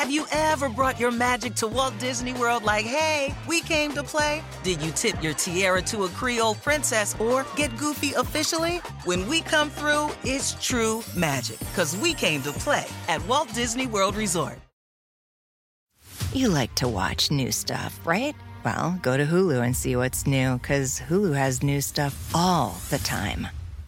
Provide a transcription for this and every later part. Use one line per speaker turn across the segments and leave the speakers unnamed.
Have you ever brought your magic to Walt Disney World like, hey, we came to play? Did you tip your tiara to a Creole princess or get goofy officially? When we come through, it's true magic, because we came to play at Walt Disney World Resort.
You like to watch new stuff, right? Well, go to Hulu and see what's new, because Hulu has new stuff all the time.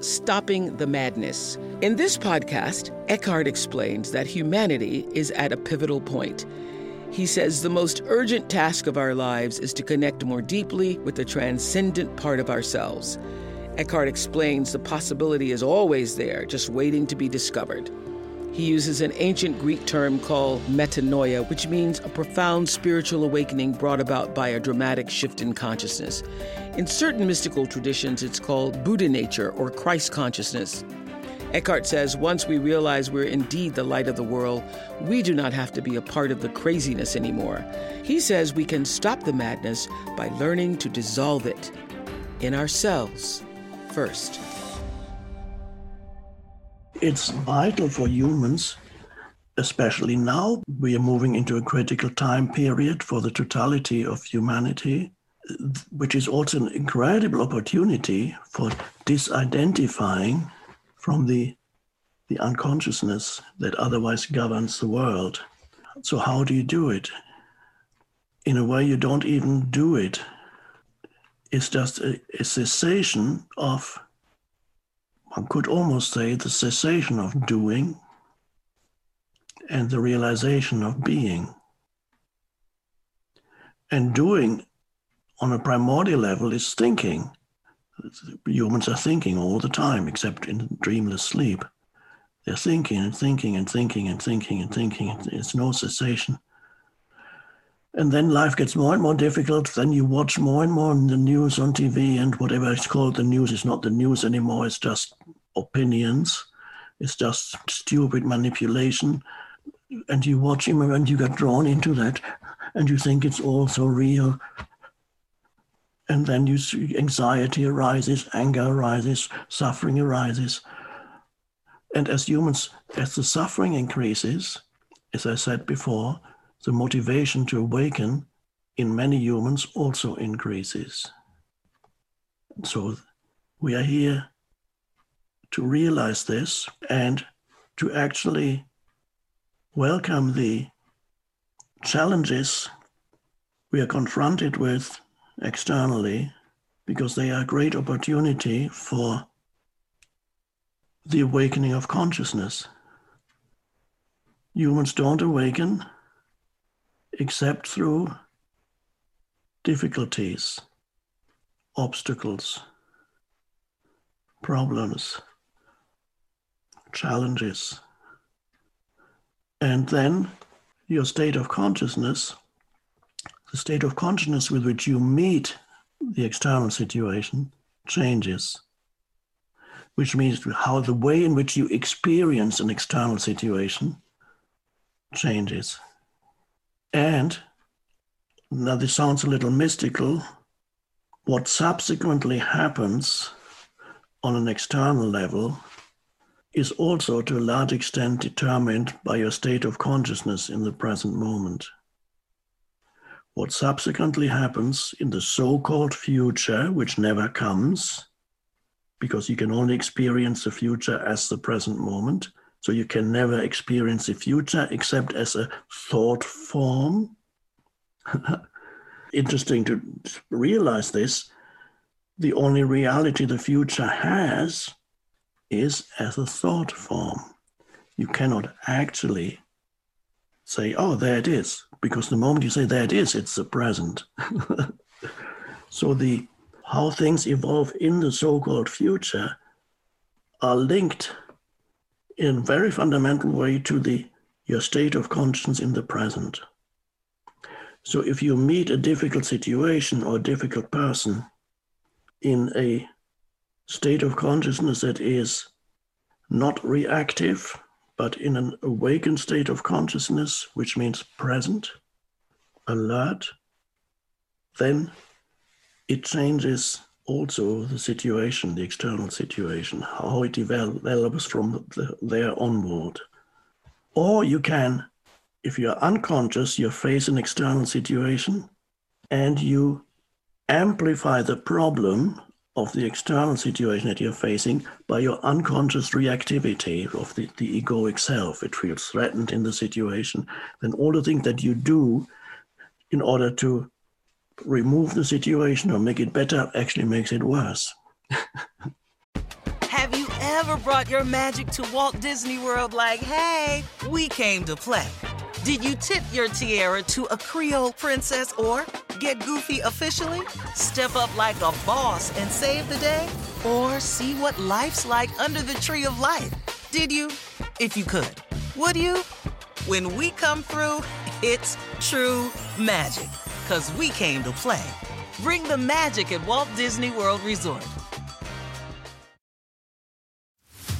Stopping the Madness. In this podcast, Eckhart explains that humanity is at a pivotal point. He says the most urgent task of our lives is to connect more deeply with the transcendent part of ourselves. Eckhart explains the possibility is always there, just waiting to be discovered. He uses an ancient Greek term called metanoia, which means a profound spiritual awakening brought about by a dramatic shift in consciousness. In certain mystical traditions, it's called Buddha nature or Christ consciousness. Eckhart says once we realize we're indeed the light of the world, we do not have to be a part of the craziness anymore. He says we can stop the madness by learning to dissolve it in ourselves first.
It's vital for humans, especially now. We are moving into a critical time period for the totality of humanity, which is also an incredible opportunity for disidentifying from the, the unconsciousness that otherwise governs the world. So, how do you do it? In a way, you don't even do it. It's just a, a cessation of one could almost say the cessation of doing and the realization of being. And doing on a primordial level is thinking. Humans are thinking all the time, except in dreamless sleep. They're thinking and thinking and thinking and thinking and thinking. It's no cessation. And then life gets more and more difficult. Then you watch more and more the news on TV and whatever it's called. The news is not the news anymore. It's just opinions. It's just stupid manipulation. And you watch him and you get drawn into that and you think it's all so real. And then you see anxiety arises, anger arises, suffering arises. And as humans, as the suffering increases, as I said before, the motivation to awaken in many humans also increases. So we are here to realize this and to actually welcome the challenges we are confronted with externally because they are a great opportunity for the awakening of consciousness. Humans don't awaken except through difficulties, obstacles, problems, challenges. And then your state of consciousness, the state of consciousness with which you meet the external situation, changes. Which means how the way in which you experience an external situation changes. And now this sounds a little mystical. What subsequently happens on an external level is also to a large extent determined by your state of consciousness in the present moment. What subsequently happens in the so called future, which never comes, because you can only experience the future as the present moment, so you can never experience the future except as a thought form. Interesting to realize this. The only reality the future has is as a thought form. You cannot actually say, oh, there it is, because the moment you say there it is, it's the present. so the how things evolve in the so-called future are linked in very fundamental way to the your state of conscience in the present. So if you meet a difficult situation or a difficult person, in a state of consciousness that is not reactive, but in an awakened state of consciousness, which means present, alert, then it changes also the situation, the external situation, how it develops from the, there onward. Or you can, if you're unconscious, you face an external situation and you amplify the problem of the external situation that you're facing by your unconscious reactivity of the, the egoic self. It feels threatened in the situation. Then all the things that you do in order to remove the situation or make it better actually makes it worse.
Have you ever brought your magic to Walt Disney World like, hey, we came to play? Did you tip your tiara to a Creole princess or get goofy officially? Step up like a boss and save the day? Or see what life's like under the tree of life? Did you? If you could. Would you? When we come through, it's true magic. Cause we came to play. Bring the magic at Walt Disney World Resort.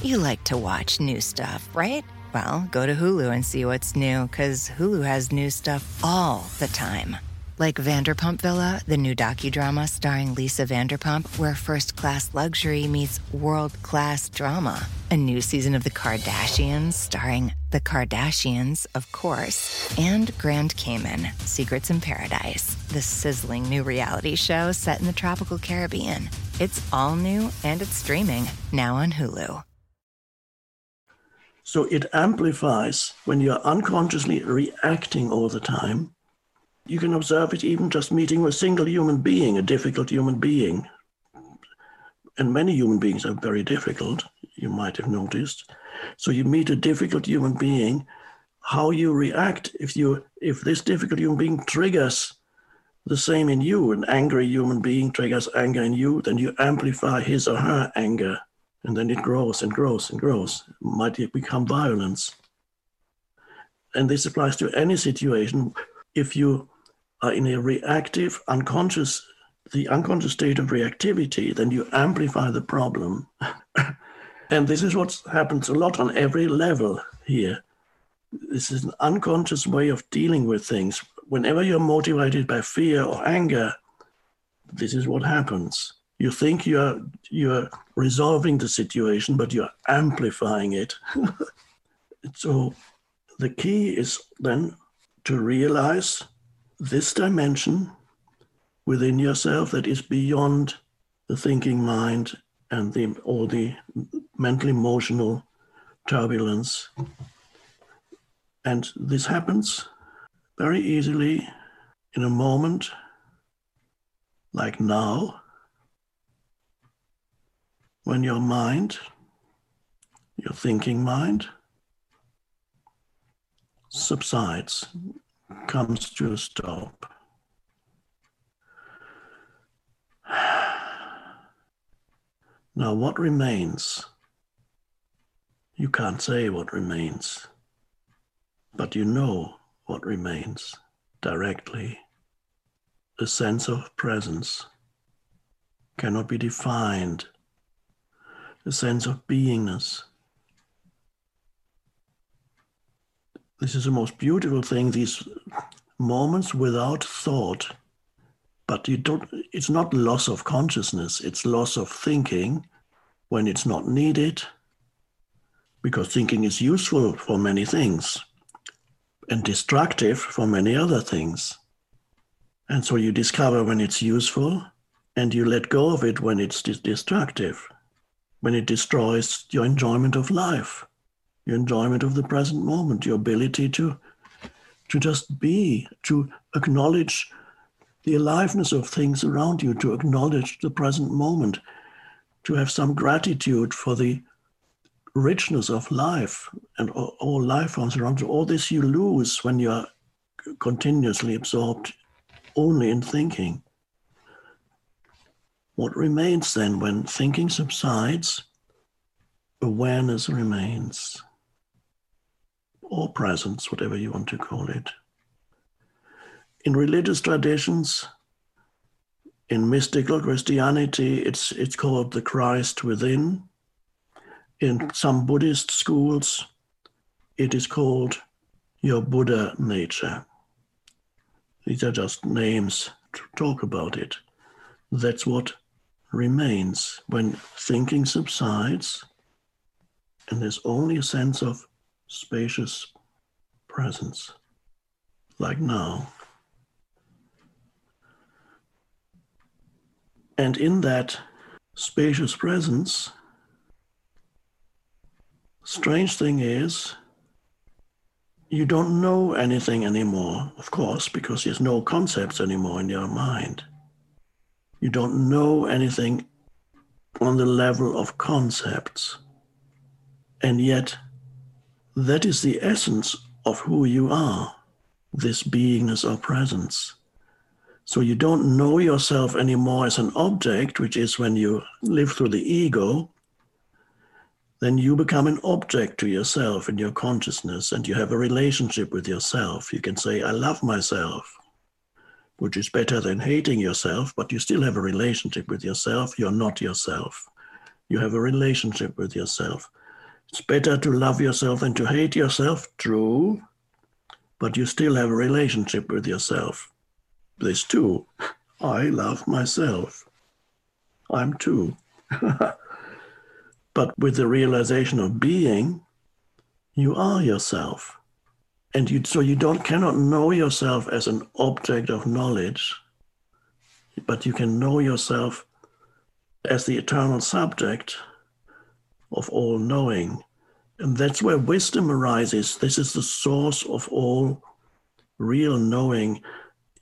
You like to watch new stuff, right? Well, go to Hulu and see what's new, because Hulu has new stuff all the time. Like Vanderpump Villa, the new docudrama starring Lisa Vanderpump, where first class luxury meets world class drama. A new season of The Kardashians starring The Kardashians, of course, and Grand Cayman Secrets in Paradise, the sizzling new reality show set in the tropical Caribbean. It's all new and it's streaming now on Hulu.
So it amplifies when you're unconsciously reacting all the time. You can observe it even just meeting a single human being, a difficult human being. And many human beings are very difficult, you might have noticed. So you meet a difficult human being, how you react if you if this difficult human being triggers the same in you, an angry human being triggers anger in you, then you amplify his or her anger and then it grows and grows and grows. It might become violence. And this applies to any situation. If you are in a reactive, unconscious, the unconscious state of reactivity, then you amplify the problem. and this is what happens a lot on every level here. This is an unconscious way of dealing with things. Whenever you're motivated by fear or anger, this is what happens you think you're you're resolving the situation but you're amplifying it so the key is then to realize this dimension within yourself that is beyond the thinking mind and the all the mental emotional turbulence and this happens very easily in a moment like now when your mind, your thinking mind, subsides, comes to a stop. Now, what remains? You can't say what remains, but you know what remains directly. A sense of presence cannot be defined a sense of beingness. This is the most beautiful thing, these moments without thought. But you don't it's not loss of consciousness, it's loss of thinking when it's not needed, because thinking is useful for many things and destructive for many other things. And so you discover when it's useful and you let go of it when it's destructive when it destroys your enjoyment of life, your enjoyment of the present moment, your ability to, to just be, to acknowledge the aliveness of things around you, to acknowledge the present moment, to have some gratitude for the richness of life and all, life forms around you. All this you lose when you are continuously absorbed only in thinking. What remains then when thinking subsides? Awareness remains, or presence, whatever you want to call it. In religious traditions, In mystical Christianity, it's, it's called the Christ within. In some Buddhist schools, it is called your Buddha nature. These are just names to talk about it. That's what remains when thinking subsides and there's only a sense of spacious presence, like now. And in that spacious presence, strange thing is, you don't know anything anymore, of course, because there's no concepts anymore in your mind. You don't know anything on the level of concepts. And yet, that is the essence of who you are, this beingness or presence. So you don't know yourself anymore as an object, which is when you live through the ego, then you become an object to yourself in your consciousness and you have a relationship with yourself. You can say, I love myself, which is better than hating yourself, but you still have a relationship with yourself. You're not yourself. You have a relationship with yourself. It's better to love yourself than to hate yourself, true, but you still have a relationship with yourself. This too. I love myself. I'm too. but with the realization of being, you are yourself. And you, so you don't cannot know yourself as an object of knowledge, but you can know yourself as the eternal subject of all knowing. And that's where wisdom arises. This is the source of all real knowing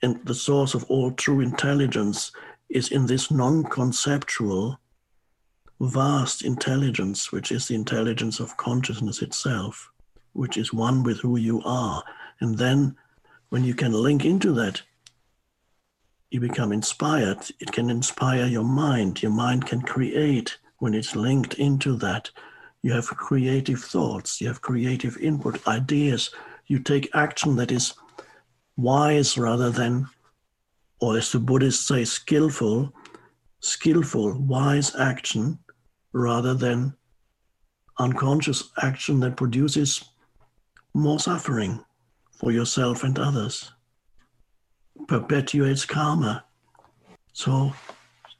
and the source of all true intelligence is in this non conceptual, vast intelligence, which is the intelligence of consciousness itself, which is one with who you are. And then when you can link into that, you become inspired. It can inspire your mind. Your mind can create when it's linked into that. You have creative thoughts, you have creative input, ideas. You take action that is wise rather than, or as the Buddhists say, skillful, skillful, wise action rather than unconscious action that produces more suffering for yourself and others, perpetuates karma. So,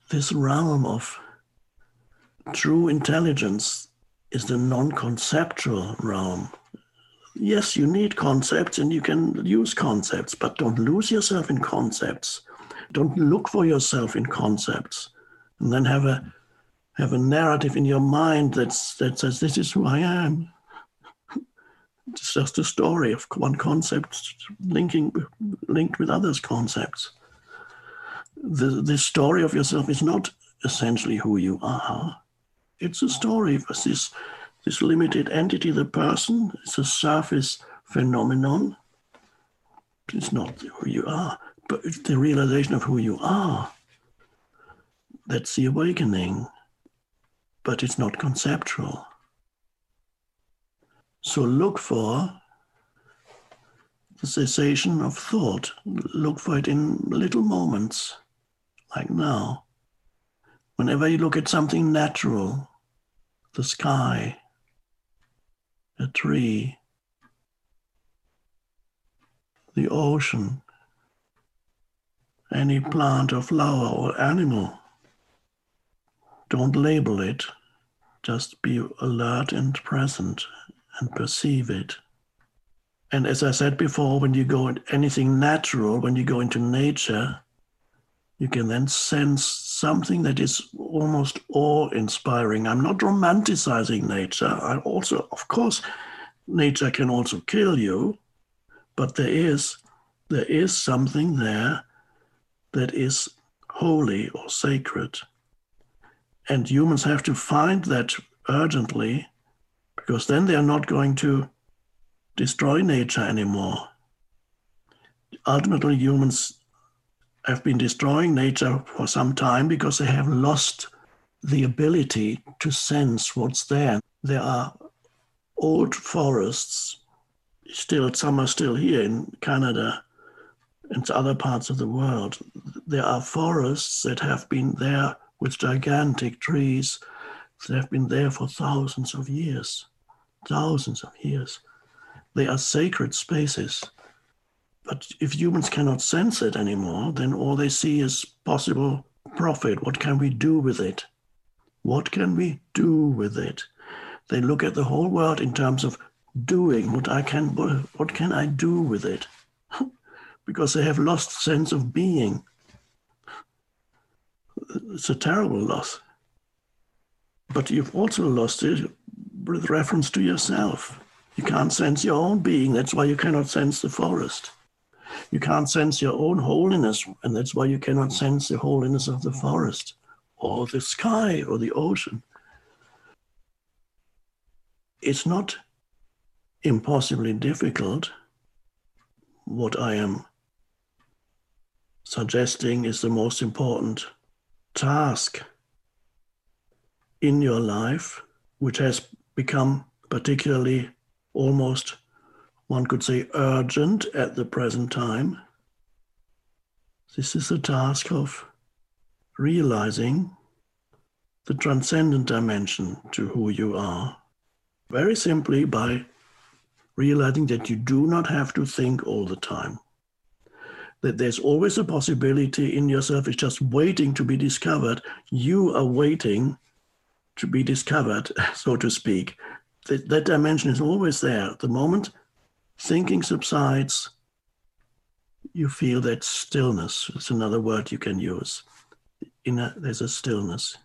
this realm of true intelligence is the non conceptual realm yes, you need concepts and you can use concepts, but don't lose yourself in concepts. Don't look for yourself in concepts, and then have a have a narrative in your mind that's that says this is who I am. it's just a story of one concept linking linked with others' concepts. The the story of yourself is not essentially who you are. It's a story of this this limited entity, the person, is a surface phenomenon. It's not who you are, but it's the realization of who you are. That's the awakening, but it's not conceptual. So look for the cessation of thought. Look for it in little moments, like now. Whenever you look at something natural, the sky, a tree, the ocean, any plant or flower or animal. Don't label it, just be alert and present and perceive it. And as I said before, when you go in anything natural, when you go into nature, you can then sense something that is almost awe inspiring. I'm not romanticizing nature. I also, of course, nature can also kill you, but there is there is something there that is holy or sacred. And humans have to find that urgently because then they are not going to destroy nature anymore. Ultimately, humans have been destroying nature for some time because they have lost the ability to sense what's there. There are old forests, still, some are still here in Canada, and other parts of the world. There are forests that have been there with gigantic trees that have been there for thousands of years. Thousands of years. They are sacred spaces. But if humans cannot sense it anymore, then all they see is possible profit. What can we do with it? What can we do with it? They look at the whole world in terms of doing what I can. What can I do with it? because they have lost sense of being. It's a terrible loss. But you've also lost it with reference to yourself. You can't sense your own being. That's why you cannot sense the forest. You can't sense your own holiness, and that's why you cannot sense the holiness of the forest or the sky or the ocean. It's not impossibly difficult what I am suggesting is the most important task in your life, which has become particularly almost, one could say, urgent at the present time. This is the task of realizing the transcendent dimension to who you are. Very simply by realizing that you do not have to think all the time that there's always a possibility in yourself, it's just waiting to be discovered. You are waiting to be discovered, so to speak. That, that dimension is always there. At the moment thinking subsides, you feel that stillness. It's another word you can use. In a, there's a stillness.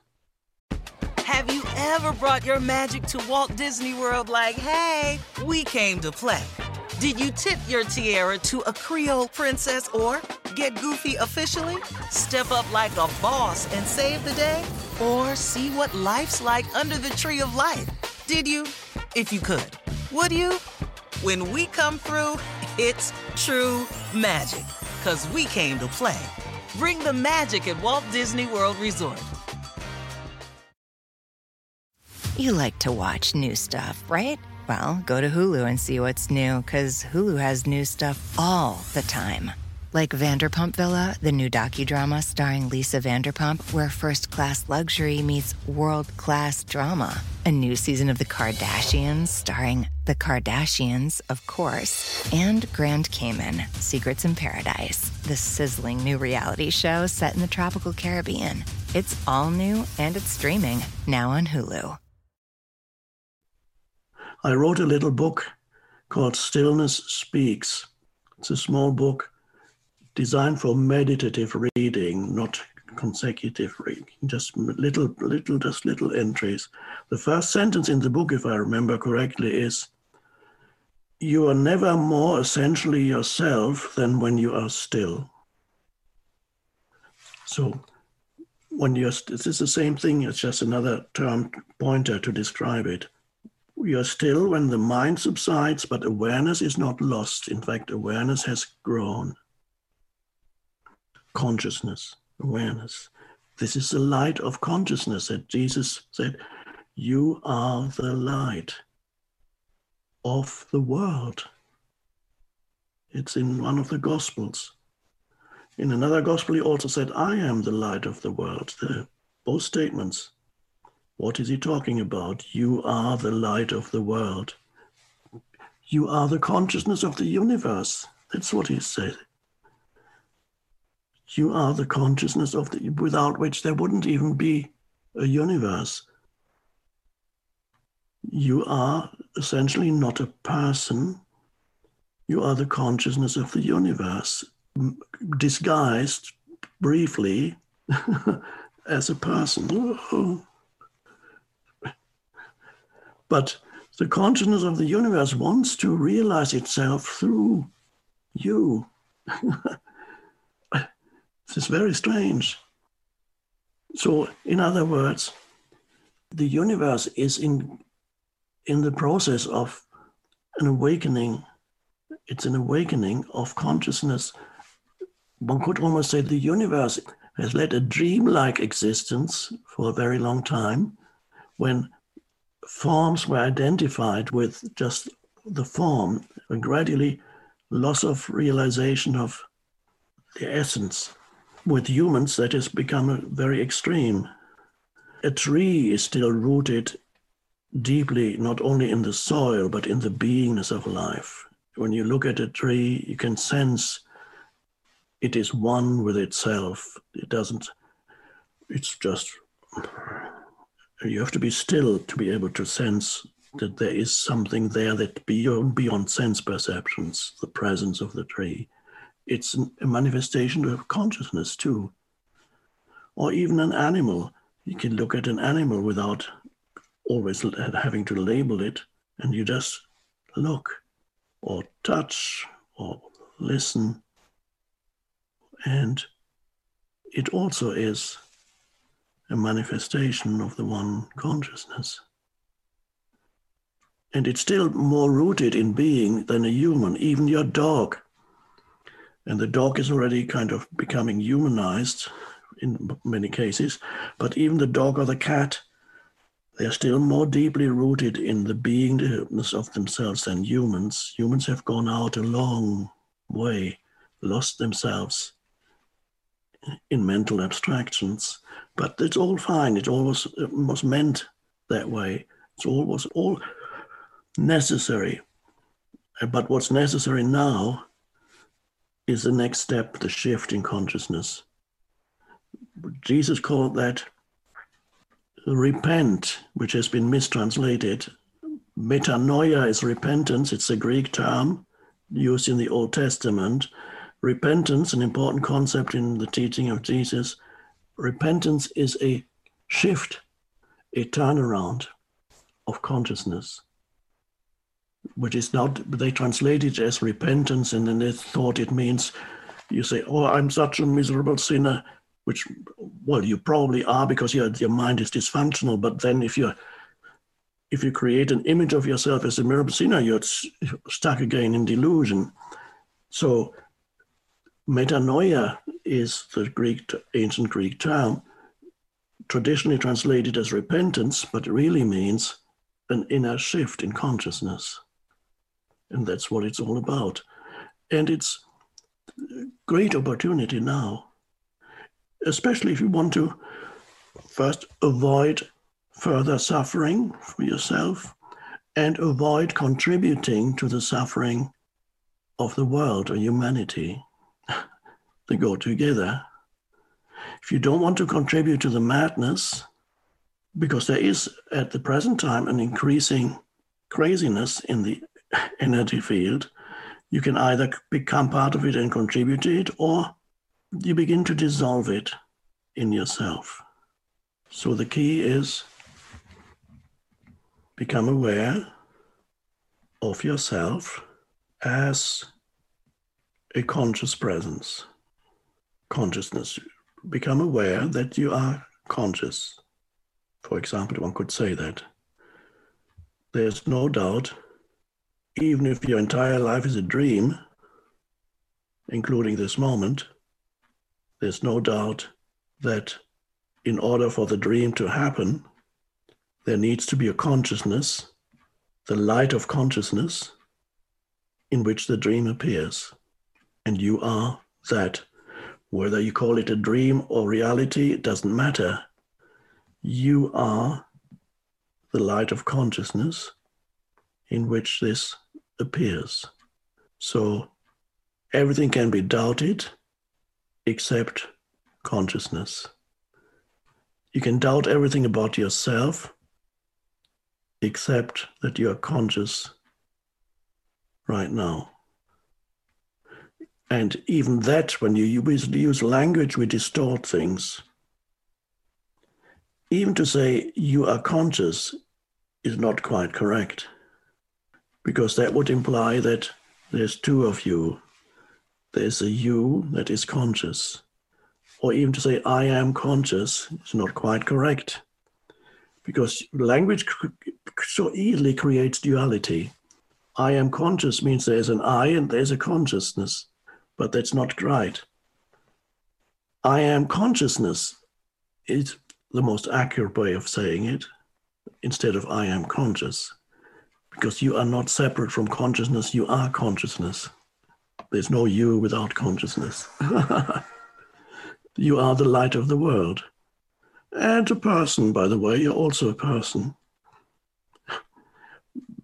Have you ever brought your magic to Walt Disney World like, hey, we came to play? Did you tip your tiara to a Creole princess or get goofy officially? Step up like a boss and save the day? Or see what life's like under the tree of life? Did you? If you could. Would you? When we come through, it's true magic. Cause we came to play. Bring the magic at Walt Disney World Resort.
You like to watch new stuff, right? Well, go to Hulu and see what's new, because Hulu has new stuff all the time. Like Vanderpump Villa, the new docudrama starring Lisa Vanderpump, where first class luxury meets world class drama. A new season of The Kardashians starring The Kardashians, of course, and Grand Cayman Secrets in Paradise, the sizzling new reality show set in the tropical Caribbean. It's all new and it's streaming now on Hulu.
I wrote a little book called Stillness Speaks. It's a small book designed for meditative reading, not consecutive reading, just little, little, just little entries. The first sentence in the book, if I remember correctly, is You are never more essentially yourself than when you are still. So, when you're, this is the same thing, it's just another term pointer to describe it. You're still when the mind subsides, but awareness is not lost. In fact, awareness has grown. Consciousness, awareness. This is the light of consciousness that Jesus said, You are the light of the world. It's in one of the Gospels. In another Gospel, he also said, I am the light of the world. The, both statements what is he talking about? You are the light of the world. You are the consciousness of the universe. That's what he said. You are the consciousness of the, without which there wouldn't even be a universe. You are essentially not a person. You are the consciousness of the universe, disguised briefly as a person. But the consciousness of the universe wants to realize itself through you. this is very strange. So, in other words, the universe is in, in the process of an awakening. It's an awakening of consciousness. One could almost say the universe has led a dreamlike existence for a very long time when forms were identified with just the form, and gradually loss of realization of the essence. With humans, that has become very extreme. A tree is still rooted deeply, not only in the soil, but in the beingness of life. When you look at a tree, you can sense it is one with itself. It doesn't, it's just, you have to be still to be able to sense that there is something there that beyond, beyond sense perceptions, the presence of the tree. It's a manifestation of consciousness too. Or even an animal. You can look at an animal without always having to label it, and you just look or touch or listen and it also is a manifestation of the one consciousness. And it's still more rooted in being than a human, even your dog. And the dog is already kind of becoming humanized in many cases, but even the dog or the cat, they are still more deeply rooted in the beingness of themselves than humans. Humans have gone out a long way, lost themselves in mental abstractions. But it's all fine. It always it uh, was meant that way. It's all was all necessary. Uh, but what's necessary now is the next step, the shift in consciousness. Jesus called that repent, which has been mistranslated. Metanoia is repentance, it's a Greek term used in the Old Testament repentance, an important concept in the teaching of Jesus, repentance is a shift, a turnaround of consciousness, which is not, they translate it as repentance and then they thought it means you say, Oh, I'm such a miserable sinner, which, well, you probably are because your, your mind is dysfunctional. But then if you're if you create an image of yourself as a miserable sinner, you're stuck again in delusion. So Metanoia is the Greek, ancient Greek term, traditionally translated as repentance, but really means an inner shift in consciousness. And that's what it's all about. And it's great opportunity now, especially if you want to first avoid further suffering for yourself and avoid contributing to the suffering of the world or humanity they go together. If you don't want to contribute to the madness, because there is at the present time an increasing craziness in the energy field, you can either become part of it and contribute to it, or you begin to dissolve it in yourself. So the key is become aware of yourself as a conscious presence consciousness. Become aware that you are conscious. For example, one could say that. There's no doubt, even if your entire life is a dream, including this moment, there's no doubt that in order for the dream to happen, there needs to be a consciousness, the light of consciousness, in which the dream appears. And you are that whether you call it a dream or reality, it doesn't matter. You are the light of consciousness in which this appears. So everything can be doubted except consciousness. You can doubt everything about yourself except that you are conscious right now. And even that, when you use, language, we distort things. Even to say you are conscious is not quite correct, because that would imply that there's two of you. There's a you that is conscious. Or even to say I am conscious is not quite correct, because language so easily creates duality. I am conscious means there's an I and there's a consciousness but that's not right. I am consciousness is the most accurate way of saying it instead of I am conscious, because you are not separate from consciousness, you are consciousness. There's no you without consciousness. you are the light of the world. And a person, by the way, you're also a person.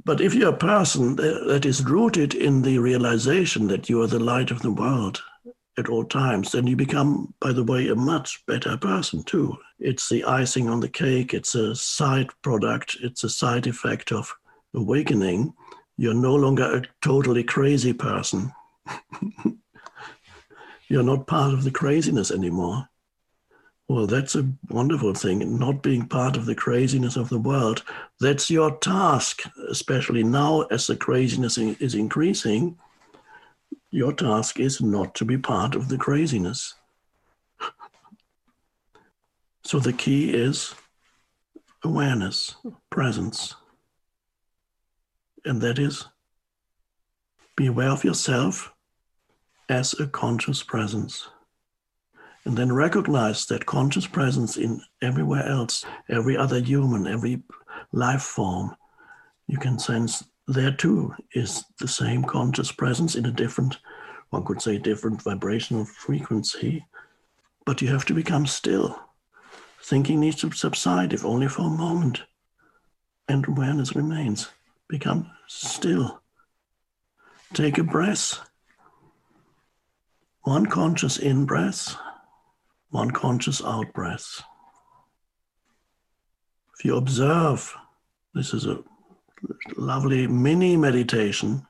But if you're a person uh, that is rooted in the realization that you are the light of the world at all times, then you become, by the way, a much better person too. It's the icing on the cake, it's a side product, it's a side effect of awakening. You're no longer a totally crazy person. You're not part of the craziness anymore. Well, that's a wonderful thing, not being part of the craziness of the world. That's your task, especially now as the craziness is increasing. Your task is not to be part of the craziness. so the key is awareness, presence. And that is be aware of yourself as a conscious presence. And then recognize that conscious presence in everywhere else, every other human, every life form, you can sense there too is the same conscious presence in a different, one could say, different vibrational frequency. But you have to become still. Thinking needs to subside, if only for a moment. And awareness remains. Become still. Take a breath one conscious in breath, one conscious out breath. If you observe, this is a lovely mini meditation.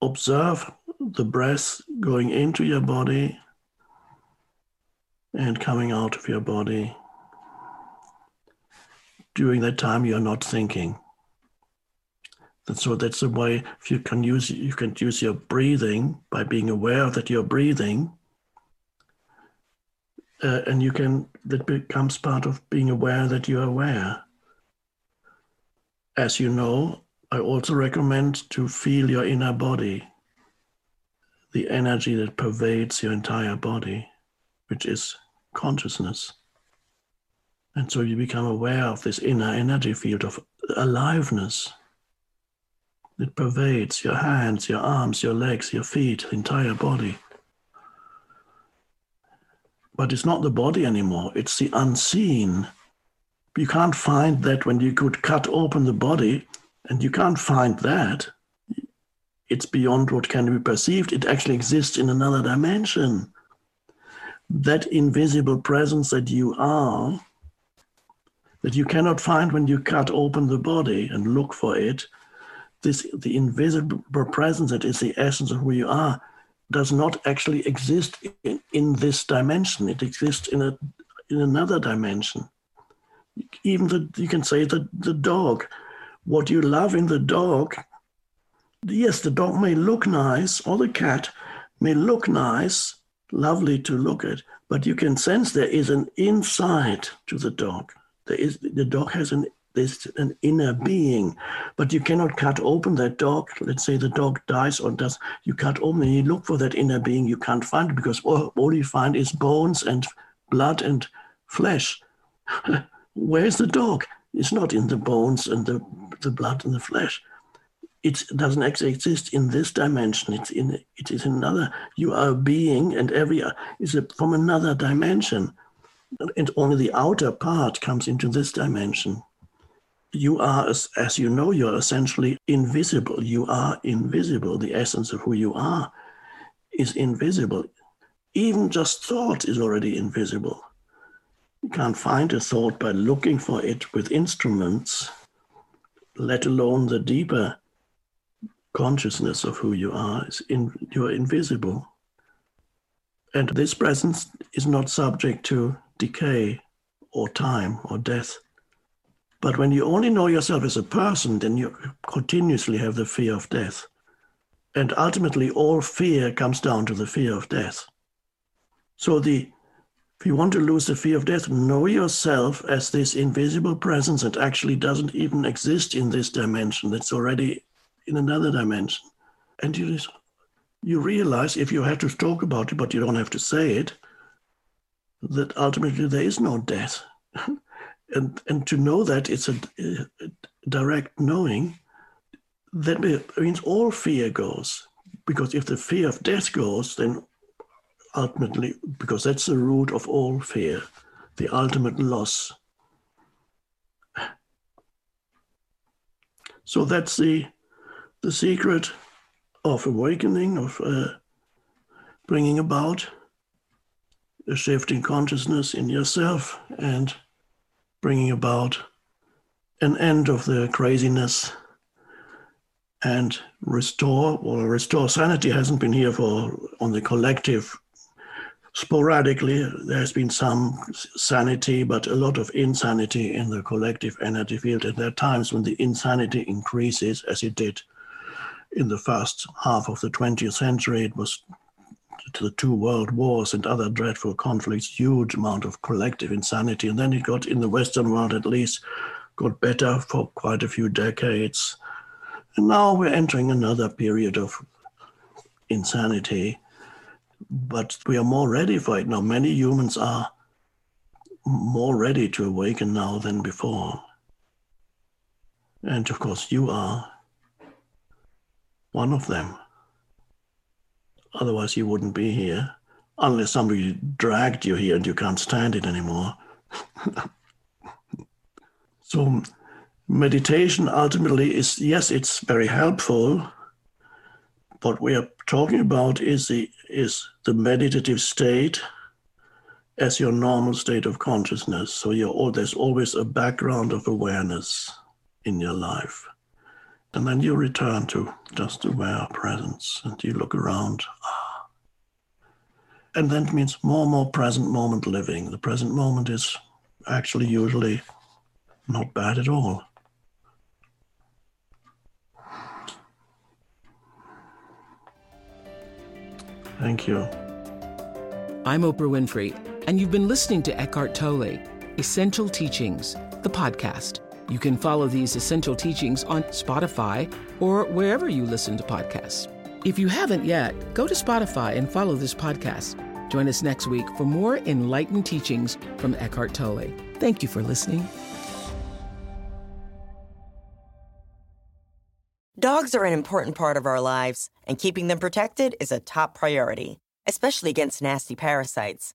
Observe the breath going into your body and coming out of your body. During that time, you're not thinking. And so that's the way if you can use you can use your breathing by being aware that you're breathing. Uh, and you can that becomes part of being aware that you're aware. As you know, I also recommend to feel your inner body, the energy that pervades your entire body, which is consciousness. And so you become aware of this inner energy field of aliveness it pervades your hands, your arms, your legs, your feet, entire body. But it's not the body anymore, it's the unseen. You can't find that when you could cut open the body, and you can't find that. It's beyond what can be perceived. It actually exists in another dimension. That invisible presence that you are, that you cannot find when you cut open the body and look for it, this the invisible presence that is the essence of who you are does not actually exist in, in this dimension. It exists in a in another dimension. Even the you can say that the dog, what you love in the dog, yes, the dog may look nice, or the cat may look nice, lovely to look at, but you can sense there is an inside to the dog. There is the dog has an there's an inner being, but you cannot cut open that dog. Let's say the dog dies or does, you cut open and you look for that inner being, you can't find it because all, you find is bones and blood and flesh. Where's the dog? It's not in the bones and the, the blood and the flesh. It doesn't exist in this dimension. It's in it is another. You are a being, and every is a, from another dimension, and only the outer part comes into this dimension you are, as, as you know, you're essentially invisible. You are invisible. The essence of who you are is invisible. Even just thought is already invisible. You can't find a thought by looking for it with instruments, let alone the deeper consciousness of who you are. Is in, you are invisible. And this presence is not subject to decay or time or death. But when you only know yourself as a person, then you continuously have the fear of death. And ultimately, all fear comes down to the fear of death. So, the, if you want to lose the fear of death, know yourself as this invisible presence that actually doesn't even exist in this dimension, that's already in another dimension. And you, you realize if you have to talk about it, but you don't have to say it, that ultimately there is no death. and and to know that it's a, a direct knowing that means all fear goes because if the fear of death goes, then ultimately, because that's the root of all fear, the ultimate loss. So that's the the secret of awakening, of uh, bringing about a shift in consciousness in yourself and bringing about an end of the craziness and restore or restore sanity hasn't been here for on the collective. Sporadically there's been some sanity but a lot of insanity in the collective energy field. And there are times when the insanity increases as it did in the first half of the 20th century. It was to the two world wars and other dreadful conflicts huge amount of collective insanity and then it got in the western world at least got better for quite a few decades and now we're entering another period of insanity, but we are more ready for it now. Many humans are more ready to awaken now than before. And of course, you are one of them. Otherwise, you wouldn't be here unless somebody dragged you here and you can't stand it anymore. so, meditation ultimately is yes, it's very helpful. What we are talking about is the is the meditative state as your normal state of consciousness. So you're oh, there's always a background of awareness in your life. And then you return to just aware presence and you look around. Ah. And that means more and more present moment living. The present moment is actually usually not bad at all. Thank you.
I'm Oprah Winfrey, and you've been listening to Eckhart Tolle, Essential Teachings, the podcast. You can follow these essential teachings on Spotify or wherever you listen to podcasts. If you haven't yet, go to Spotify and follow this podcast. Join us next week for more enlightened teachings from Eckhart Tolle. Thank you for listening.
Dogs are an important part of our lives, and keeping them protected is a top priority, especially against nasty parasites.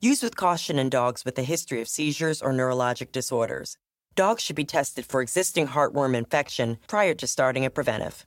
Use with caution in dogs with a history of seizures or neurologic disorders. Dogs should be tested for existing heartworm infection prior to starting a preventive.